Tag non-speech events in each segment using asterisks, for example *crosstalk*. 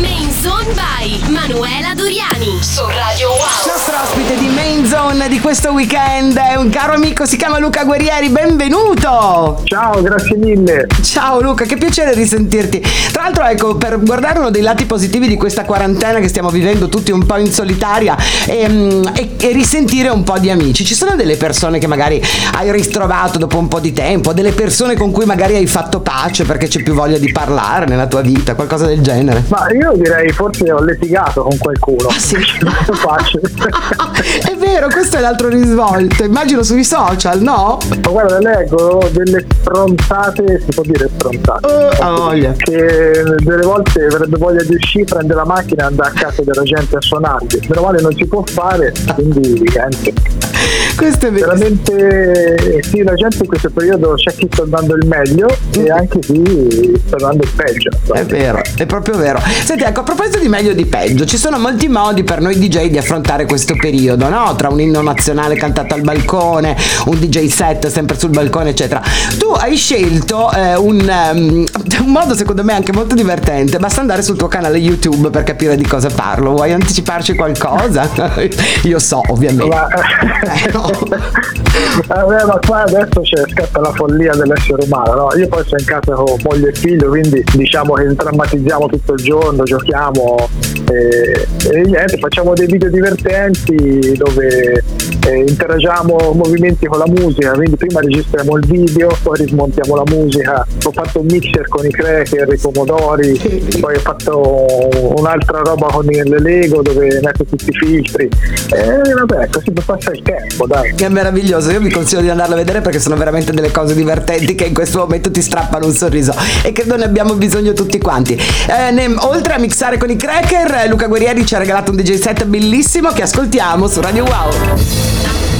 Main Zone by Manuela Doriani su Radio Wow. Il nostro ospite di Main Zone di questo weekend è un caro amico, si chiama Luca Guerrieri, benvenuto! Ciao, grazie mille. Ciao Luca, che piacere risentirti. Tra l'altro, ecco, per guardare uno dei lati positivi di questa quarantena che stiamo vivendo tutti un po' in solitaria e, mm, e- e risentire un po' di amici, ci sono delle persone che magari hai ritrovato dopo un po' di tempo, delle persone con cui magari hai fatto pace perché c'è più voglia di parlare nella tua vita, qualcosa del genere? Ma io direi forse ho litigato con qualcuno. Ah, sì? *laughs* Molto facile. *laughs* *laughs* vero, questo è l'altro risvolto, immagino sui social, no? Ma guarda, leggo delle stronzate, si può dire stronzate. Uh, voglia. Che delle volte avrebbe voglia di uscire, prendere la macchina e andare a casa della gente a suonarli. Meno male non si può fare, quindi niente. Questo è vero. Veramente sì, la gente in questo periodo c'è chi sta dando il meglio e anche chi sta dando il peggio. È vero, è proprio vero. Senti, ecco, a proposito di meglio e di peggio, ci sono molti modi per noi DJ di affrontare questo periodo, no? Tra un inno nazionale cantato al balcone, un DJ set sempre sul balcone, eccetera. Tu hai scelto eh, un, ehm, *laughs* un modo secondo me anche molto divertente, basta andare sul tuo canale YouTube per capire di cosa parlo. Vuoi anticiparci qualcosa? *laughs* Io so, ovviamente. Ma, *laughs* Eh, no. Vabbè, ma qua adesso c'è scatta la follia dell'essere umano, no? Io poi sono in casa con moglie e figlio, quindi diciamo che drammatizziamo tutto il giorno, giochiamo e, e niente, facciamo dei video divertenti dove de eh, interagiamo movimenti con la musica, quindi prima registriamo il video, poi rismontiamo la musica, ho fatto un mixer con i cracker, i pomodori, poi ho fatto un'altra roba con il Lego dove metto tutti i filtri e vabbè, così per passare il tempo, dai. Che è meraviglioso, io vi consiglio di andarlo a vedere perché sono veramente delle cose divertenti che in questo momento ti strappano un sorriso e credo ne abbiamo bisogno tutti quanti. Eh, ne- oltre a mixare con i cracker, eh, Luca Guerrieri ci ha regalato un DJ set bellissimo che ascoltiamo su Radio Wow. Ho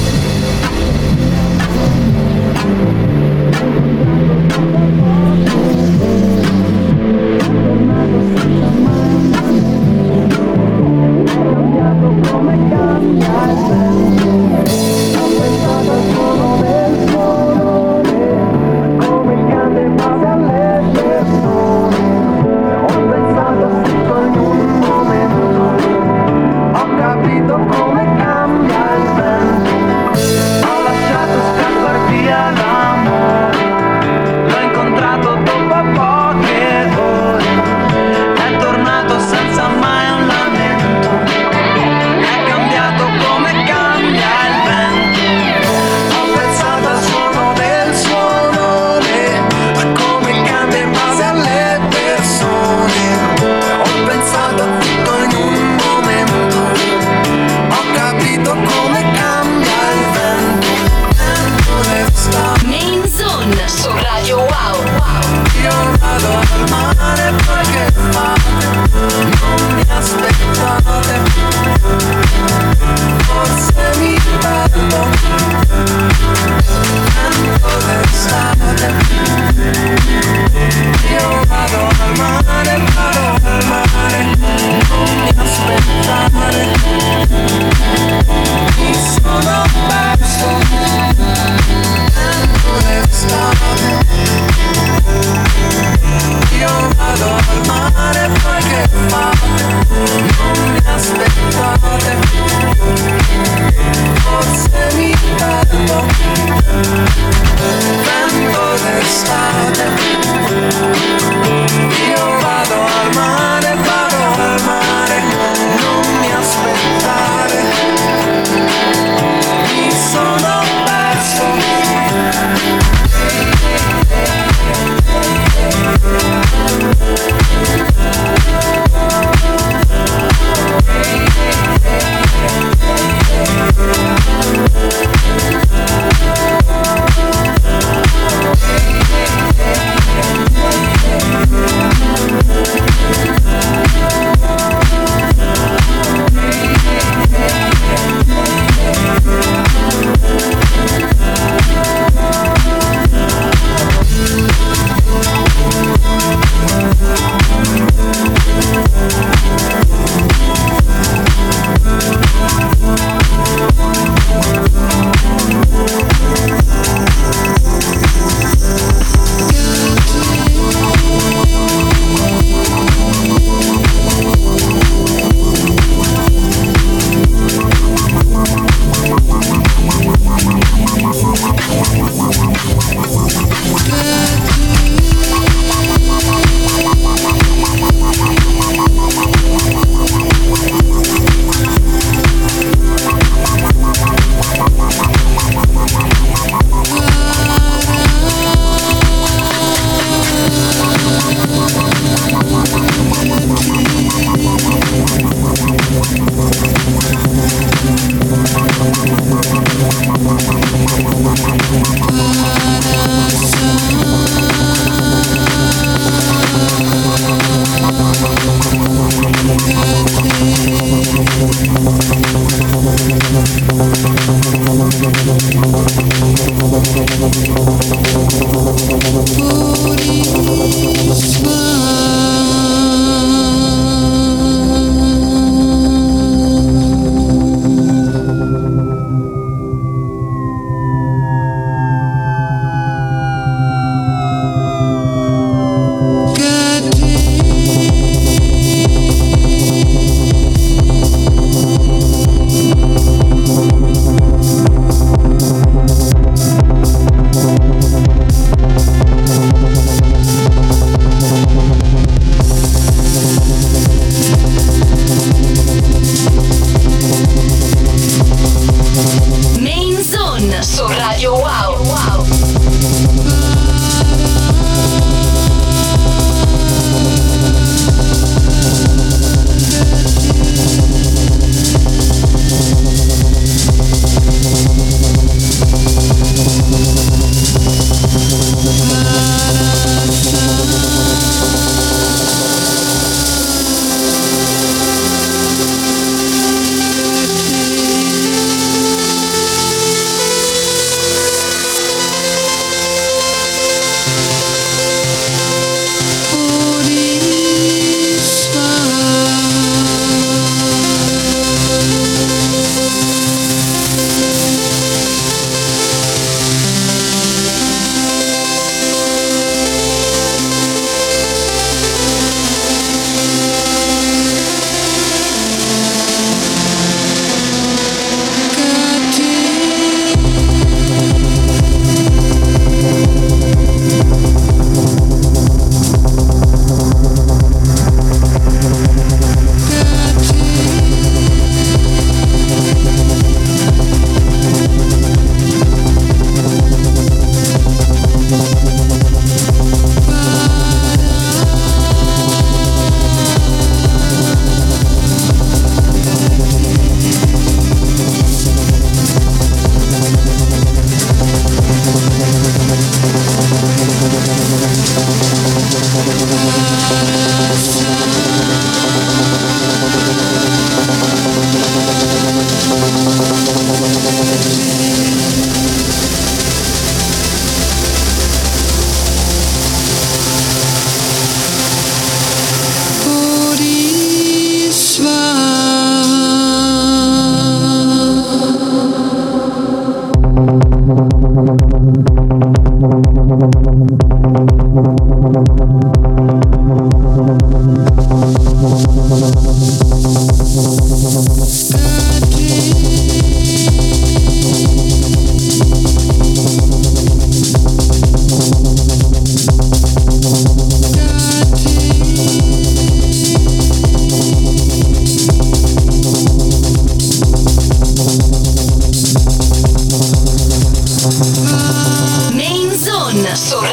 Sur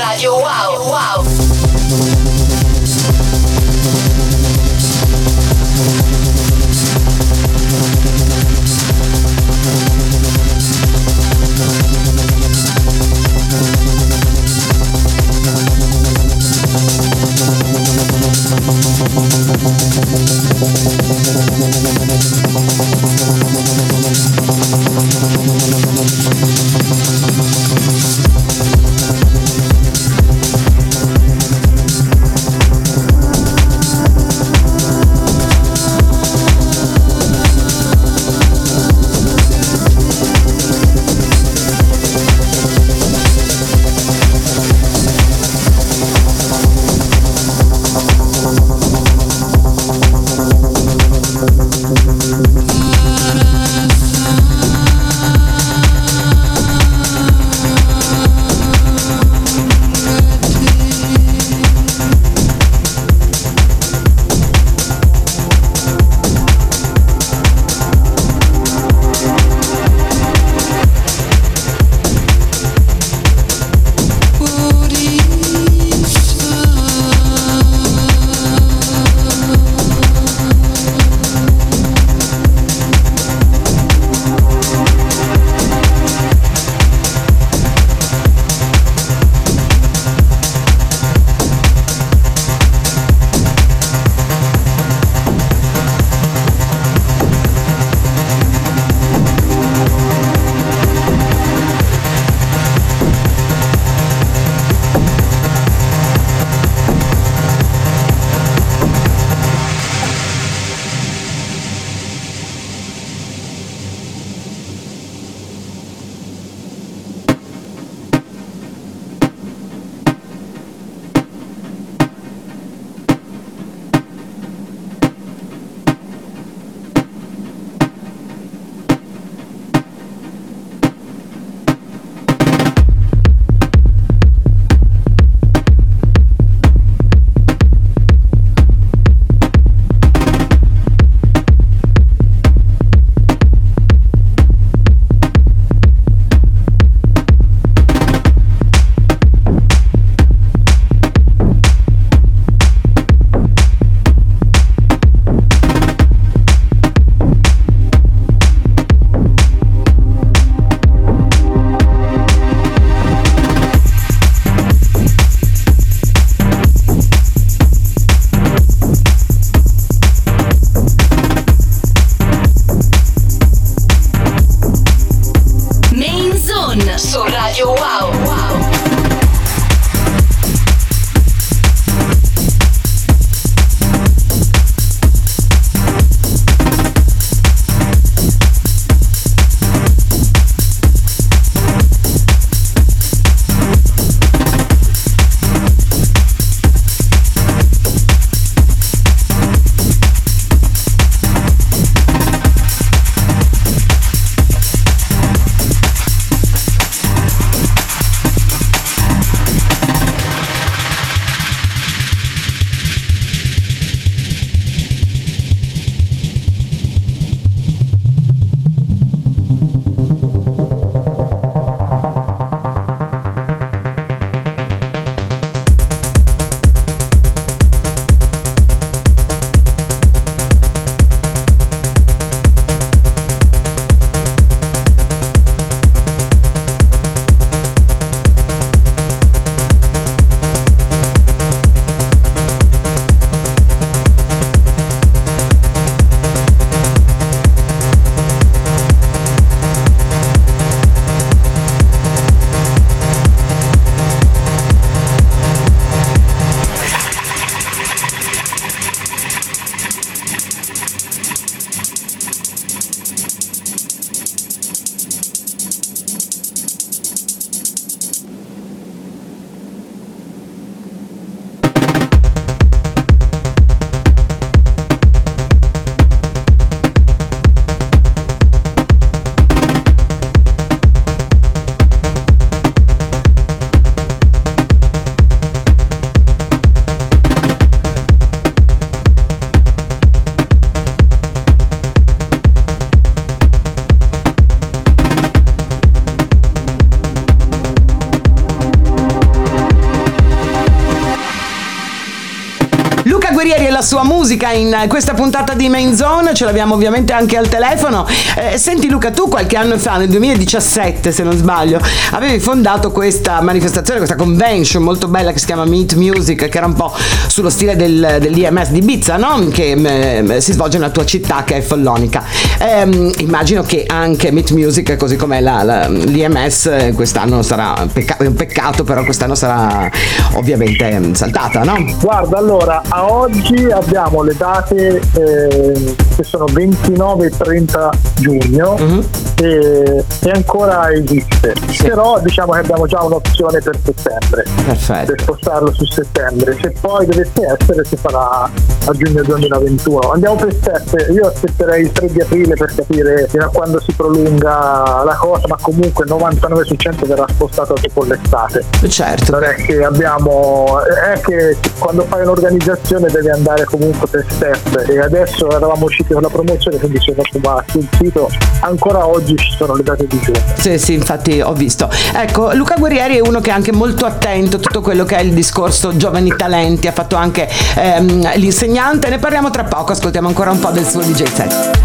musica in questa puntata di Main Zone, ce l'abbiamo ovviamente anche al telefono. Eh, senti Luca, tu qualche anno fa, nel 2017 se non sbaglio, avevi fondato questa manifestazione, questa convention molto bella che si chiama Meet Music, che era un po' sullo stile del, dell'IMS di Ibiza, no? che mm, si svolge nella tua città che è Follonica. Eh, immagino che anche Meet Music, così come l'IMS, quest'anno sarà pecca- un peccato, però quest'anno sarà ovviamente mm, saltata, no? Guarda, allora, a oggi abbiamo le date eh, che sono 29 e 30 giugno Mhm. e, e ancora esiste. Però diciamo che abbiamo già un'opzione per settembre. Perfetto. per spostarlo su settembre. Se poi dovesse essere, si farà a giugno 2021. Andiamo per step. Io aspetterei il 3 di aprile per capire fino a quando si prolunga la cosa, ma comunque il 99 su 100 verrà spostato dopo l'estate. Certo. Non è che abbiamo. è che quando fai un'organizzazione devi andare comunque per step. E adesso eravamo usciti con la promozione, quindi se uno va sul sito, ancora oggi ci sono le date di giugno. Sì, sì, infatti ho visto. Ecco, Luca Guerrieri è uno che è anche molto attento a tutto quello che è il discorso giovani talenti, ha fatto anche ehm, l'insegnante, ne parliamo tra poco, ascoltiamo ancora un po' del suo DJ set.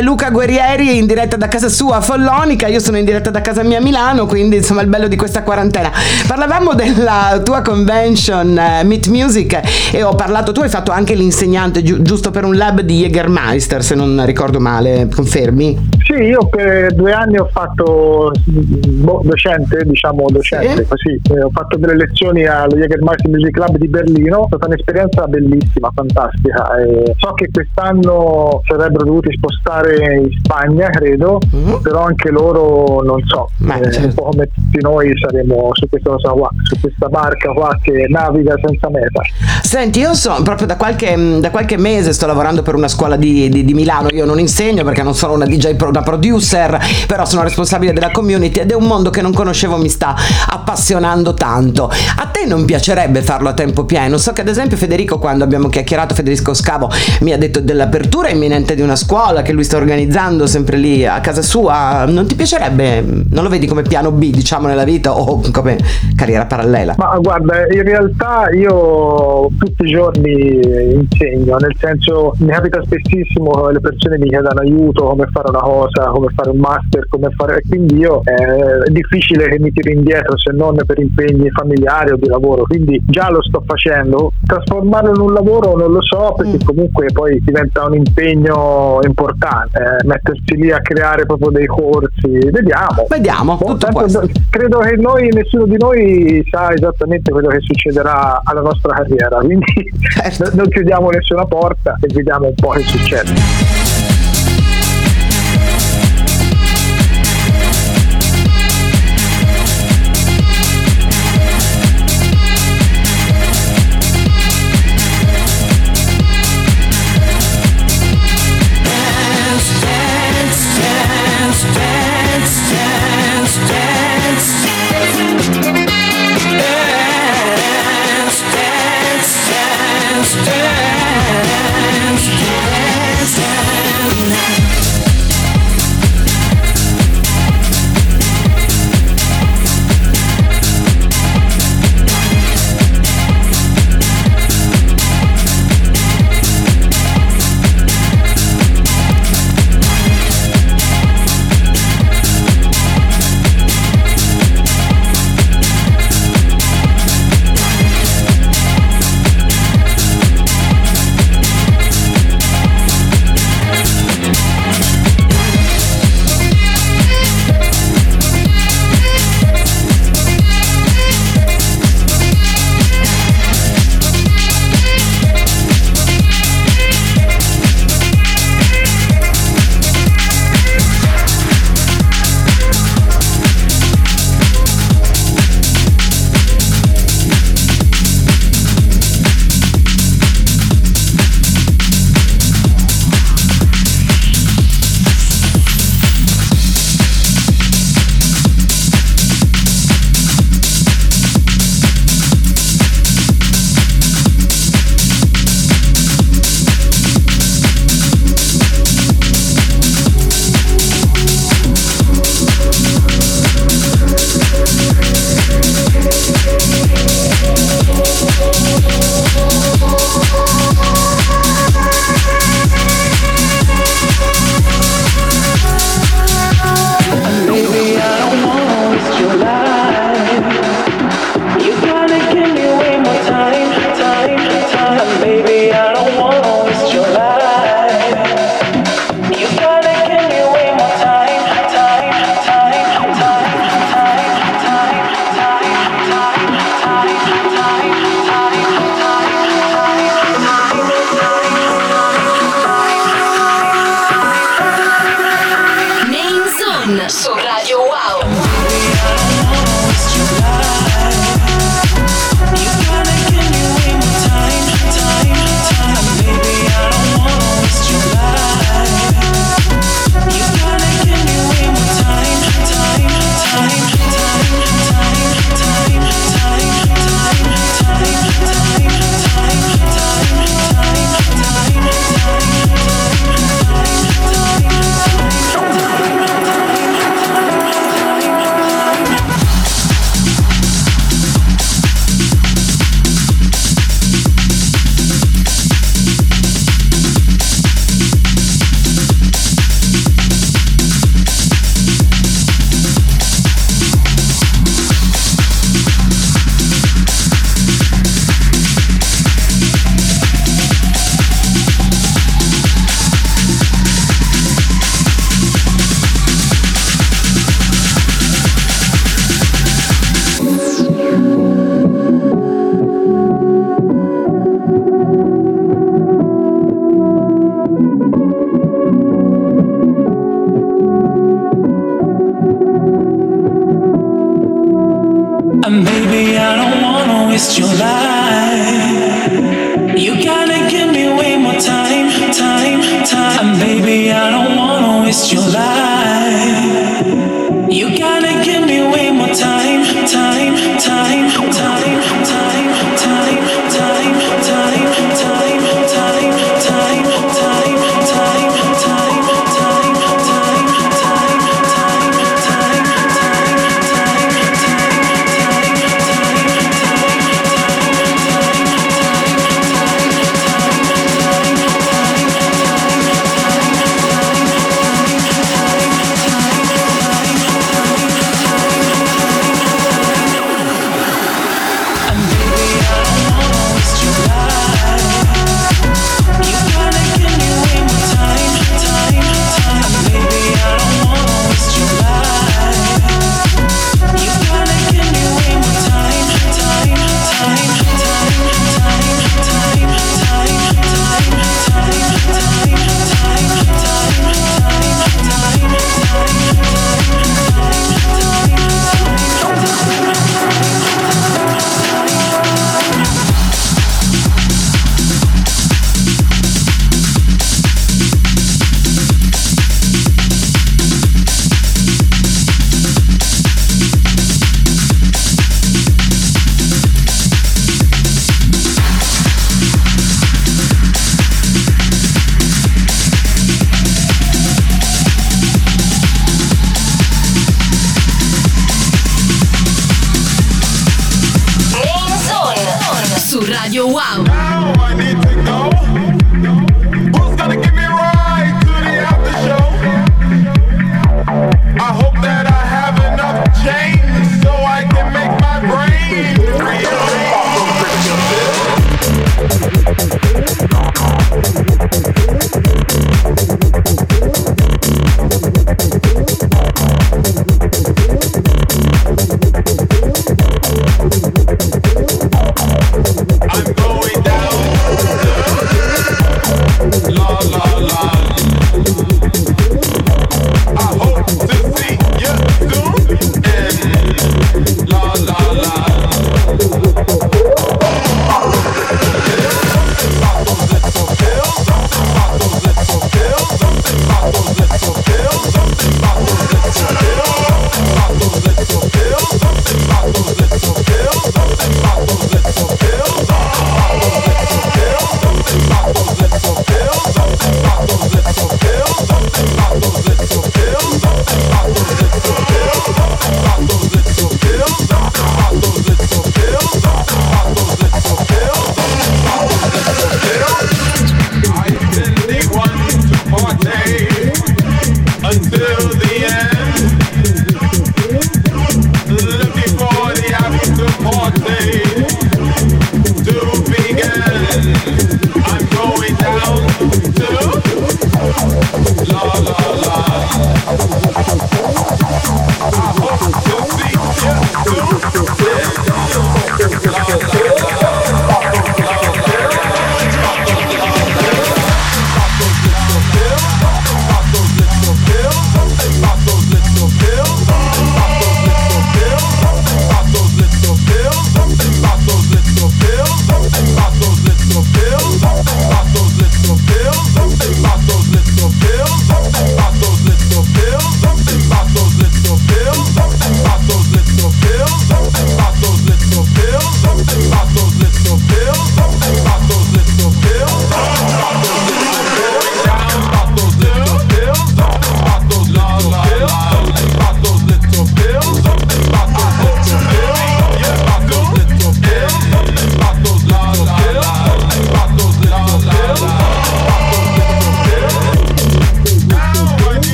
Luca Guerrieri in diretta da casa sua a Follonica, io sono in diretta da casa mia a Milano, quindi insomma il bello di questa quarantena. Parlavamo della tua convention uh, Meet Music e ho parlato, tu hai fatto anche l'insegnante gi- giusto per un lab di Jägermeister se non ricordo male, confermi? Sì, io per due anni ho fatto boh, docente, diciamo docente, sì. così, eh, ho fatto delle lezioni allo Jägermeister Music Club di Berlino, è stata un'esperienza bellissima, fantastica. E so che quest'anno sarebbero dovuti spostare in Spagna, credo, mm-hmm. però anche loro non so, Ma, eh, certo. un po' come tutti noi saremo su questa cosa qua, su questa barca qua che naviga senza meta. Senti, io so, proprio da qualche, da qualche mese sto lavorando per una scuola di, di, di, Milano, io non insegno perché non sono una DJ, producer, però sono responsabile della community ed è un mondo che non conoscevo, mi sta appassionando tanto. A te non piacerebbe farlo a tempo pieno? So che ad esempio Federico quando abbiamo chiacchierato, Federico Scavo mi ha detto dell'apertura imminente di una scuola che lui sta organizzando sempre lì a casa sua, non ti piacerebbe, non lo vedi come piano B diciamo nella vita o come carriera parallela? Ma guarda, in realtà io tutti i giorni insegno, nel senso mi capita spessissimo le persone mi chiedano aiuto, come fare una cosa, come fare un master, come fare... quindi io eh, è difficile che mi tiri indietro se non per impegni familiari o di lavoro, quindi già lo sto facendo. Trasformarlo in un lavoro non lo so perché mm. comunque poi diventa un impegno importante, eh, mettersi lì a creare proprio dei corsi, vediamo. Vediamo, boh, tanto, credo che noi, nessuno di noi sa esattamente quello che succederà alla nostra carriera, quindi certo. *laughs* non chiudiamo nessuna porta e vediamo un po' che succede.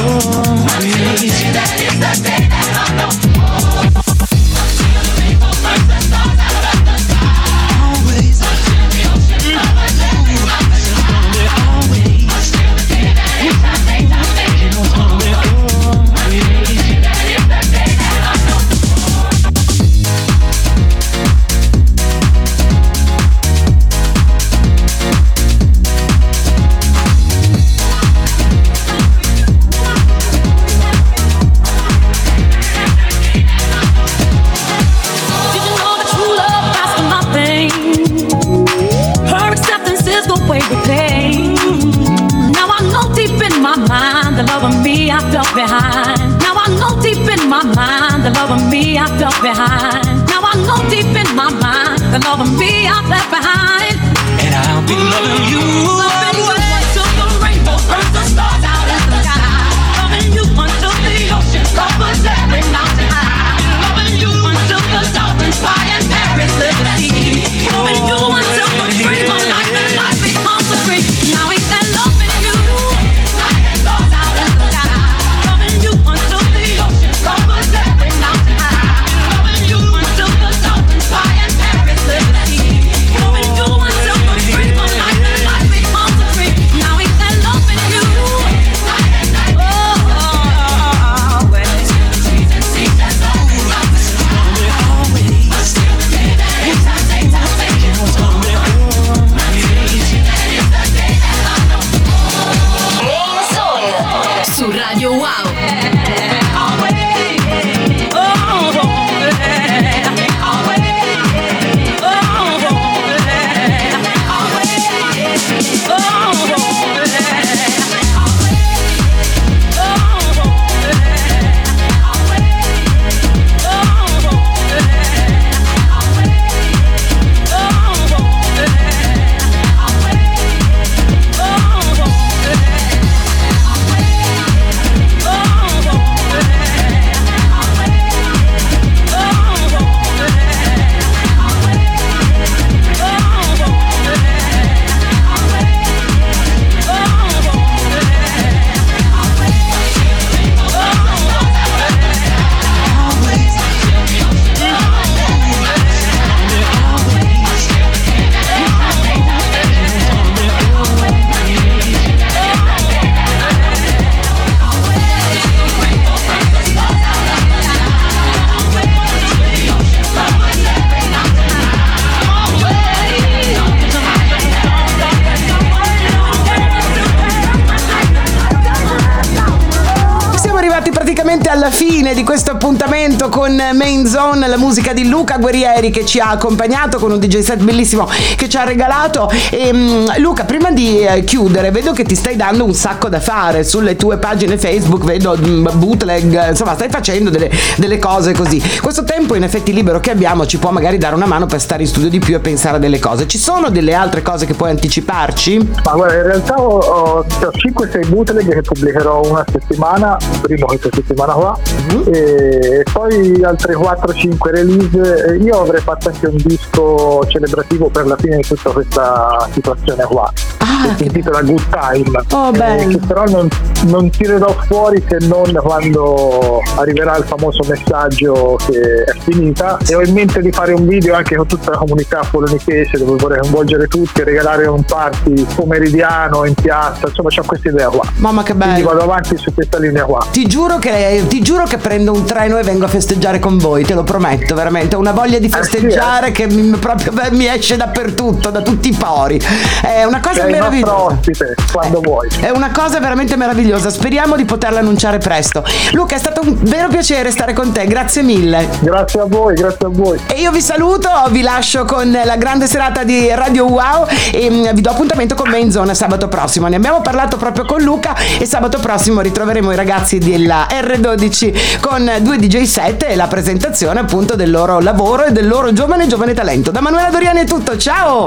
Oh. Main Zone, la musica di Luca Guerrieri che ci ha accompagnato con un DJ set bellissimo che ci ha regalato. E, mm, Luca, prima di eh, chiudere, vedo che ti stai dando un sacco da fare sulle tue pagine Facebook, vedo mm, bootleg, insomma, stai facendo delle, delle cose così. Questo tempo in effetti libero che abbiamo ci può magari dare una mano per stare in studio di più e pensare a delle cose. Ci sono delle altre cose che puoi anticiparci? Ma guarda, in realtà ho, ho, ho 5-6 bootleg che pubblicherò una settimana, primo questa settimana qua, e poi altre 4-5 release. E Io avrei fatto anche un disco celebrativo per la fine di tutta questa situazione qua. Ah, che si intitola Good Time. Oh, eh, che però non, non tirerò fuori se non quando arriverà il famoso messaggio che è finita e ho in mente di fare un video anche con tutta la comunità polonichese dove vorrei coinvolgere tutti, regalare un party pomeridiano in piazza, insomma c'ho questa idea qua. Mamma che Quindi bello. vado avanti su questa linea qua. Ti giuro, che, ti giuro che prendo un treno e vengo a festeggiare con voi, te lo prometto, veramente. Ho una voglia di sì, festeggiare che mi, proprio beh, mi esce dappertutto, da tutti i pori. È una cosa Sei meravigliosa. ospite quando vuoi. È una cosa veramente meravigliosa. Speriamo di poterla annunciare presto. Luca, è stato un vero piacere stare con te, grazie mille. Grazie a voi, grazie a voi. E io vi saluto, vi lascio con la grande serata di Radio Wow e mm, vi do appuntamento con me in zona sabato prossimo. Ne abbiamo parlato proprio con Luca e sabato prossimo ritroveremo i ragazzi della R12 con due DJ set e la presentazione appunto del loro lavoro e del loro giovane giovane talento. Da Manuela Doriani è tutto, ciao!